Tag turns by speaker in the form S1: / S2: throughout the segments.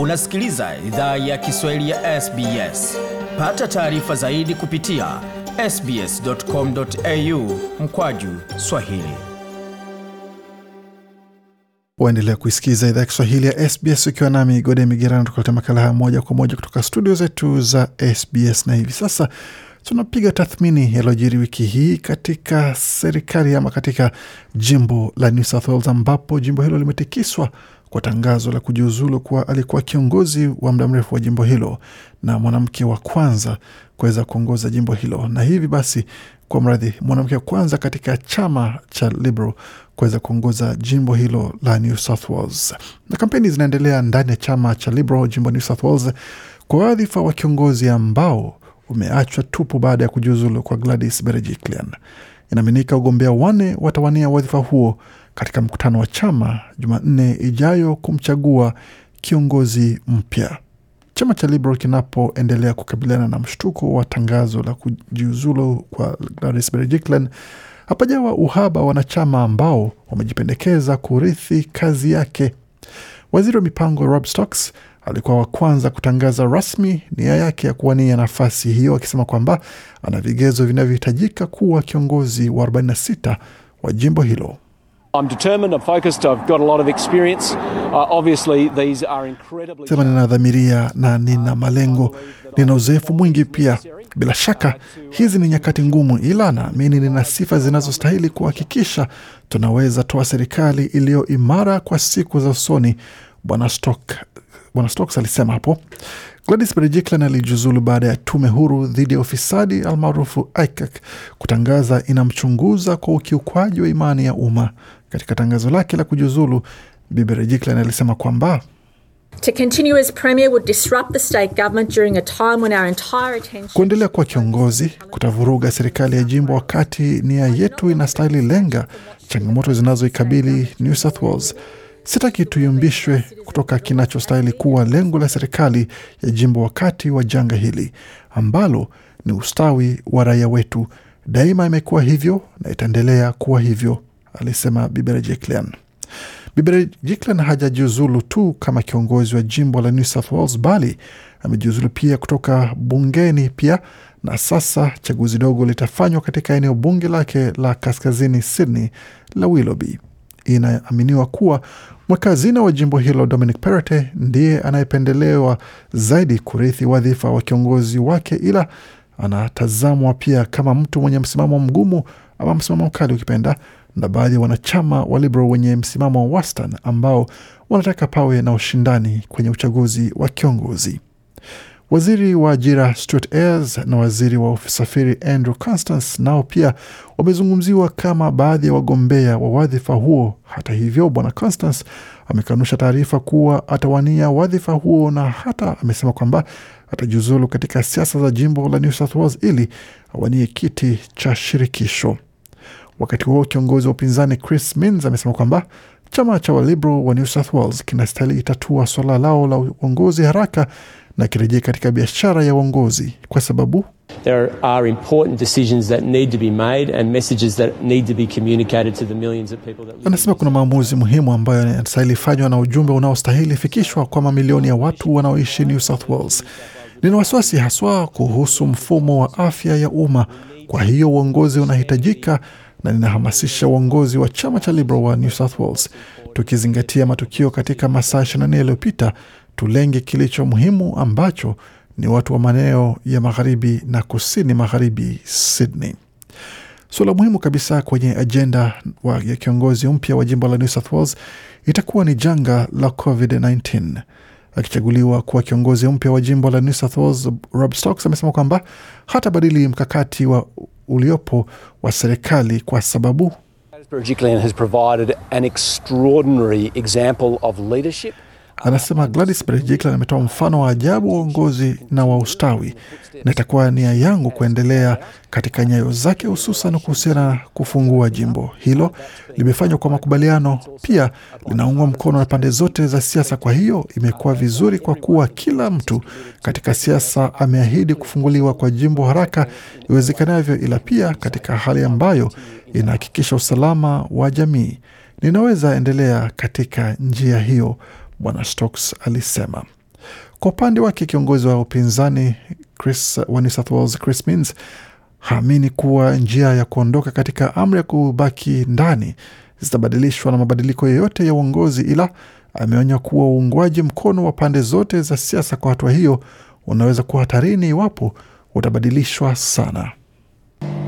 S1: Unasikiliza idhaa ya Kiswahili ya SBS. Pata taarifa zaidi kupitia sbs.com.au mkwaju swahili.
S2: Waendelea kuisikiza idhaa ya Kiswahili ya SBS ukiwa nami Gode Migerano, tukulete makala haya moja kwa moja kutoka studio zetu za SBS, na hivi sasa tunapiga tathmini yaliyojiri wiki hii katika serikali ama katika jimbo la New South Wales, ambapo jimbo hilo limetikiswa kwa tangazo la kujiuzulu kuwa alikuwa kiongozi wa muda mrefu wa jimbo hilo na mwanamke wa kwanza kuweza kuongoza jimbo hilo, na hivi basi kwa mradhi mwanamke wa kwanza katika chama cha Liberal kuweza kuongoza jimbo hilo la New South Wales. Na kampeni zinaendelea ndani ya chama cha Liberal jimbo New South Wales kwa wadhifa wa kiongozi ambao umeachwa tupu baada ya kujiuzulu kwa Gladys Berejiklian. Inaaminika wagombea wane watawania wadhifa huo katika mkutano wa chama Jumanne ijayo kumchagua kiongozi mpya. Chama cha Liberal kinapoendelea kukabiliana na mshtuko wa tangazo la kujiuzulu kwa Gladys Berejiklian, hapajawa uhaba wanachama ambao wamejipendekeza kurithi kazi yake. Waziri wa mipango Rob Stocks alikuwa wa kwanza kutangaza rasmi nia yake ya kuwania nafasi hiyo, akisema kwamba ana vigezo vinavyohitajika kuwa kiongozi wa 46 wa jimbo hilo.
S3: I'm determined, I'm focused, I've got a lot of experience. Obviously these are incredibly
S2: Sema ninadhamiria na nina malengo, nina uzoefu mwingi pia. Bila shaka hizi ni nyakati ngumu, ila naamini nina sifa zinazostahili kuhakikisha tunaweza toa serikali iliyo imara kwa siku za usoni, Bwana Stocks alisema hapo. Gladys Berejiklian alijiuzulu baada ya tume huru dhidi ya ufisadi almaarufu ICAC kutangaza inamchunguza kwa ukiukwaji wa imani ya umma. Katika tangazo lake la kujiuzulu, Bibi Rejiklian alisema kwamba
S4: To continue as Premier would disrupt the state government during a time when our entire attention.
S2: kuendelea kuwa kiongozi kutavuruga serikali ya jimbo wakati nia yetu inastahili lenga changamoto zinazoikabili New South Wales. Sitaki tuyumbishwe kutoka kinachostahili kuwa lengo la serikali ya jimbo wakati wa janga hili ambalo ni ustawi wa raia wetu. Daima imekuwa hivyo na itaendelea kuwa hivyo, alisema. Bibere Jeklian hajajiuzulu tu kama kiongozi wa jimbo la New South Wales, bali amejiuzulu pia kutoka bungeni pia, na sasa chaguzi dogo litafanywa katika eneo bunge lake la kaskazini Sydney la Willoughby. Inaaminiwa kuwa mweka wa jimbo hilo Dominic Perrottet ndiye anayependelewa zaidi kurithi wadhifa wa kiongozi wake, ila anatazamwa pia kama mtu mwenye msimamo mgumu ama msimamo mkali ukipenda, na baadhi ya wanachama wa Liberal wenye msimamo wa wastani ambao wanataka pawe na ushindani kwenye uchaguzi wa kiongozi. Waziri wa ajira Stuart Ayres na waziri wa usafiri Andrew Constance nao pia wamezungumziwa kama baadhi ya wagombea wa wadhifa huo. Hata hivyo, bwana Constance amekanusha taarifa kuwa atawania wadhifa huo na hata amesema kwamba atajiuzulu katika siasa za jimbo la New South Wales ili awanie kiti cha shirikisho. Wakati huo kiongozi wa upinzani Chris Minns amesema kwamba chama cha Waliberal wa New South Wales kinastahili itatua swala lao la uongozi haraka na kirejea katika biashara ya uongozi kwa sababu
S5: There are important decisions that need to be made and messages that need to be communicated to the millions of people that live
S2: anasema kuna maamuzi muhimu ambayo yanastahili fanywa na ujumbe unaostahili fikishwa kwa mamilioni ya watu wanaoishi New South Wales. Nina wasiwasi haswa kuhusu mfumo wa afya ya umma, kwa hiyo uongozi unahitajika na ninahamasisha uongozi wa chama cha Liberal wa New South Wales, tukizingatia matukio katika masaa 24 yaliyopita, tulenge kilicho muhimu ambacho ni watu wa maeneo ya magharibi na kusini magharibi Sydney. Suala muhimu kabisa kwenye ajenda ya kiongozi mpya wa jimbo la New South Wales itakuwa ni janga la COVID-19. Akichaguliwa kuwa kiongozi mpya wa jimbo la New South Wales, Rob Stocks amesema kwamba hatabadili mkakati wa uliopo wa serikali kwa sababu Anasema Gladys Berejiklian ametoa mfano wa ajabu wa uongozi na wa ustawi, na itakuwa nia yangu kuendelea katika nyayo zake, hususan kuhusiana na kufungua jimbo hilo. Limefanywa kwa makubaliano, pia linaungwa mkono na pande zote za siasa. Kwa hiyo imekuwa vizuri kwa kuwa kila mtu katika siasa ameahidi kufunguliwa kwa jimbo haraka iwezekanavyo, ila pia katika hali ambayo inahakikisha usalama wa jamii. Ninaweza endelea katika njia hiyo, Bwana Stokes alisema. Kwa upande wake kiongozi wa upinzani Chris, Wales Chris Minns haamini kuwa njia ya kuondoka katika amri ya kubaki ndani zitabadilishwa na mabadiliko yoyote ya uongozi, ila ameonya kuwa uungwaji mkono wa pande zote za siasa kwa hatua hiyo unaweza kuwa hatarini iwapo utabadilishwa sana.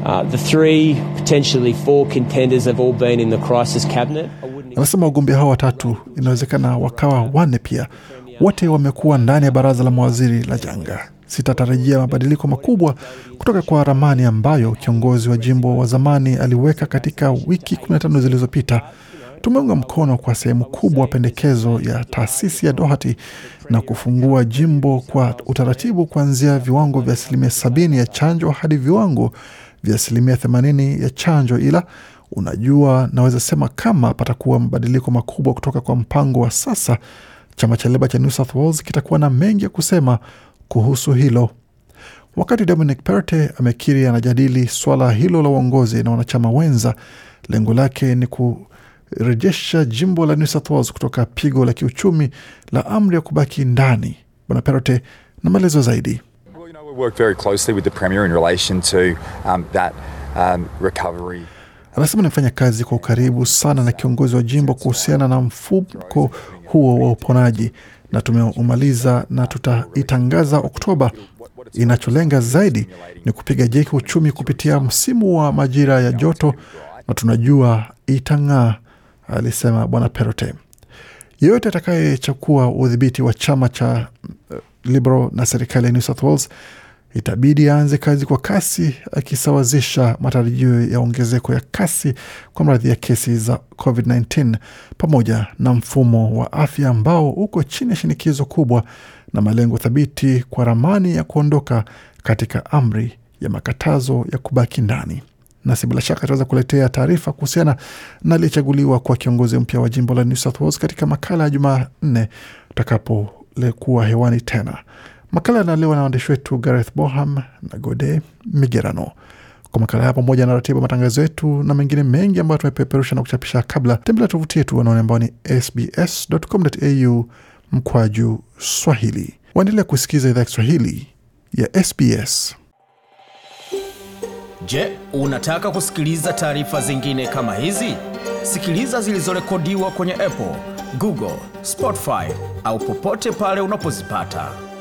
S5: Uh, the three, potentially four contenders have all been in the crisis cabinet.
S2: Anasema wagombea hao watatu inawezekana wakawa wanne pia, wote wamekuwa ndani ya baraza la mawaziri la janga. Sitatarajia mabadiliko makubwa kutoka kwa ramani ambayo kiongozi wa jimbo wa zamani aliweka katika wiki 15 zilizopita. Tumeunga mkono kwa sehemu kubwa pendekezo ya taasisi ya Doherty na kufungua jimbo kwa utaratibu kuanzia viwango vya asilimia sabini ya chanjo hadi viwango vya asilimia themanini ya chanjo, ila unajua, naweza sema kama patakuwa mabadiliko makubwa kutoka kwa mpango wa sasa, chama cha Leba cha New South Wales kitakuwa na mengi ya kusema kuhusu hilo. Wakati Dominic Perte amekiri anajadili swala hilo la uongozi na wanachama wenza, lengo lake ni kurejesha jimbo la New South Wales kutoka pigo la kiuchumi la amri ya kubaki ndani. Bwana Perte na maelezo zaidi.
S6: Well, you know,
S2: Anasema nimefanya kazi kwa ukaribu sana na kiongozi wa jimbo kuhusiana na mfuko huo wa uponaji na tumeumaliza na tutaitangaza Oktoba. Inacholenga zaidi ni kupiga jeki uchumi kupitia msimu wa majira ya joto na tunajua itang'aa, alisema Bwana Perote. Yeyote atakayechukua udhibiti wa chama cha uh, Liberal na serikali ya New South Wales itabidi aanze kazi kwa kasi, akisawazisha matarajio ya ongezeko ya kasi kwa mradhi ya kesi za COVID-19 pamoja na mfumo wa afya ambao uko chini ya shinikizo kubwa na malengo thabiti kwa ramani ya kuondoka katika amri ya makatazo ya kubaki ndani. Nasi bila shaka tutaweza kuletea taarifa kuhusiana na aliyechaguliwa kwa kiongozi mpya wa jimbo la New South Wales katika makala ya Jumanne utakapokuwa hewani tena. Makala yanaandaliwa na waandishi wetu Gareth Boham na Gode Migerano. Kwa makala haya pamoja na ratiba matangazo yetu na mengine mengi ambayo tumepeperusha na kuchapisha kabla, tembelea tovuti yetu wanaone ambao ni sbs.com.au mkwaju Swahili. Waendelea kusikiza idhaa ya Kiswahili ya SBS.
S1: Je, unataka kusikiliza taarifa zingine kama hizi? Sikiliza zilizorekodiwa kwenye Apple, Google, Spotify au popote pale unapozipata.